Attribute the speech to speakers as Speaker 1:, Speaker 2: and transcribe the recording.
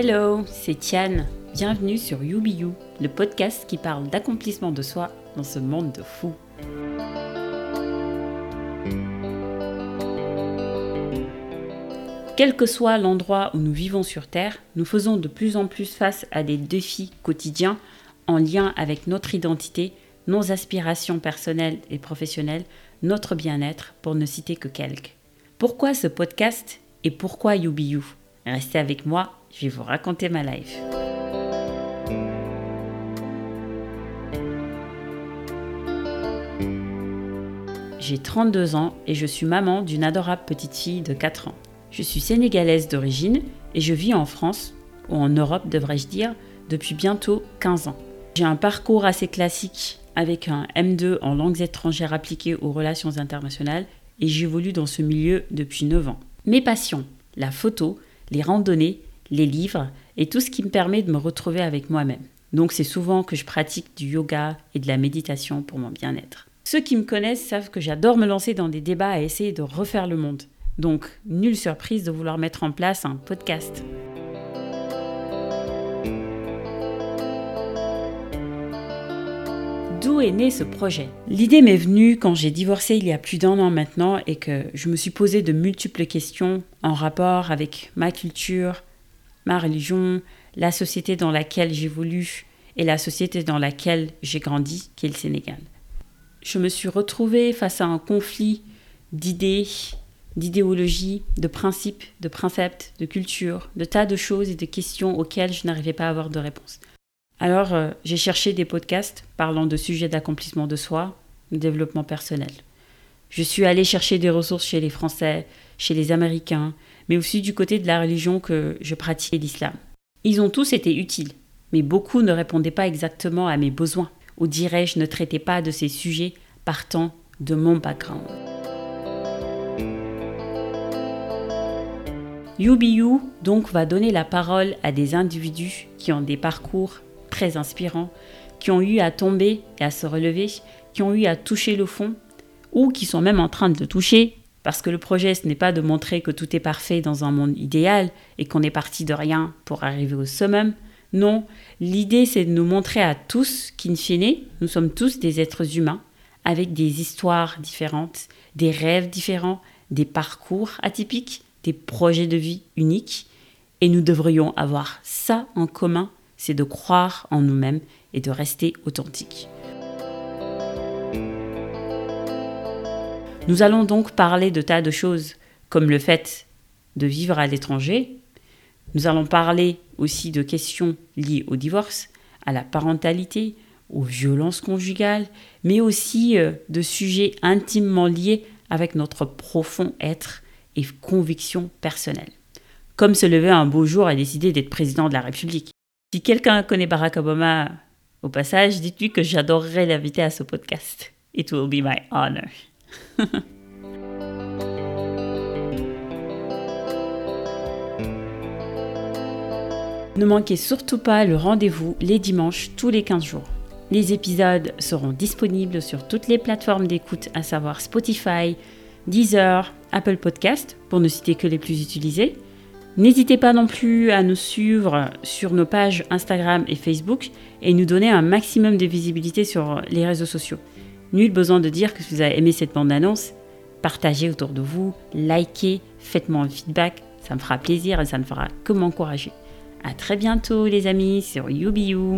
Speaker 1: Hello, c'est Tiane. Bienvenue sur You le podcast qui parle d'accomplissement de soi dans ce monde de fous. Quel que soit l'endroit où nous vivons sur Terre, nous faisons de plus en plus face à des défis quotidiens en lien avec notre identité, nos aspirations personnelles et professionnelles, notre bien-être, pour ne citer que quelques. Pourquoi ce podcast et pourquoi You Restez avec moi, je vais vous raconter ma life. J'ai 32 ans et je suis maman d'une adorable petite fille de 4 ans. Je suis sénégalaise d'origine et je vis en France, ou en Europe devrais-je dire, depuis bientôt 15 ans. J'ai un parcours assez classique avec un M2 en langues étrangères appliquées aux relations internationales et j'évolue dans ce milieu depuis 9 ans. Mes passions, la photo, les randonnées, les livres et tout ce qui me permet de me retrouver avec moi-même. Donc c'est souvent que je pratique du yoga et de la méditation pour mon bien-être. Ceux qui me connaissent savent que j'adore me lancer dans des débats et essayer de refaire le monde. Donc, nulle surprise de vouloir mettre en place un podcast. Est né ce projet L'idée m'est venue quand j'ai divorcé il y a plus d'un an maintenant et que je me suis posé de multiples questions en rapport avec ma culture, ma religion, la société dans laquelle j'évolue et la société dans laquelle j'ai grandi, qui est le Sénégal. Je me suis retrouvée face à un conflit d'idées, d'idéologie, de principes, de préceptes, de culture, de tas de choses et de questions auxquelles je n'arrivais pas à avoir de réponse. Alors, euh, j'ai cherché des podcasts parlant de sujets d'accomplissement de soi, de développement personnel. Je suis allée chercher des ressources chez les Français, chez les Américains, mais aussi du côté de la religion que je pratiquais l'islam. Ils ont tous été utiles, mais beaucoup ne répondaient pas exactement à mes besoins, ou dirais-je ne traitaient pas de ces sujets partant de mon background. UBU donc va donner la parole à des individus qui ont des parcours très inspirants, qui ont eu à tomber et à se relever, qui ont eu à toucher le fond, ou qui sont même en train de toucher, parce que le projet, ce n'est pas de montrer que tout est parfait dans un monde idéal et qu'on est parti de rien pour arriver au summum. Non, l'idée, c'est de nous montrer à tous qu'in fine, nous sommes tous des êtres humains, avec des histoires différentes, des rêves différents, des parcours atypiques, des projets de vie uniques, et nous devrions avoir ça en commun, c'est de croire en nous-mêmes et de rester authentiques. Nous allons donc parler de tas de choses, comme le fait de vivre à l'étranger. Nous allons parler aussi de questions liées au divorce, à la parentalité, aux violences conjugales, mais aussi euh, de sujets intimement liés avec notre profond être et conviction personnelle. Comme se lever un beau jour et décider d'être président de la République. Si quelqu'un connaît Barack Obama au passage, dites-lui que j'adorerais l'inviter à ce podcast. It will be my honor. ne manquez surtout pas le rendez-vous les dimanches tous les 15 jours. Les épisodes seront disponibles sur toutes les plateformes d'écoute, à savoir Spotify, Deezer, Apple Podcast, pour ne citer que les plus utilisés. N'hésitez pas non plus à nous suivre sur nos pages Instagram et Facebook et nous donner un maximum de visibilité sur les réseaux sociaux. Nul besoin de dire que si vous avez aimé cette bande-annonce, partagez autour de vous, likez, faites-moi un feedback, ça me fera plaisir et ça ne fera que m'encourager. A très bientôt les amis sur YouBiou.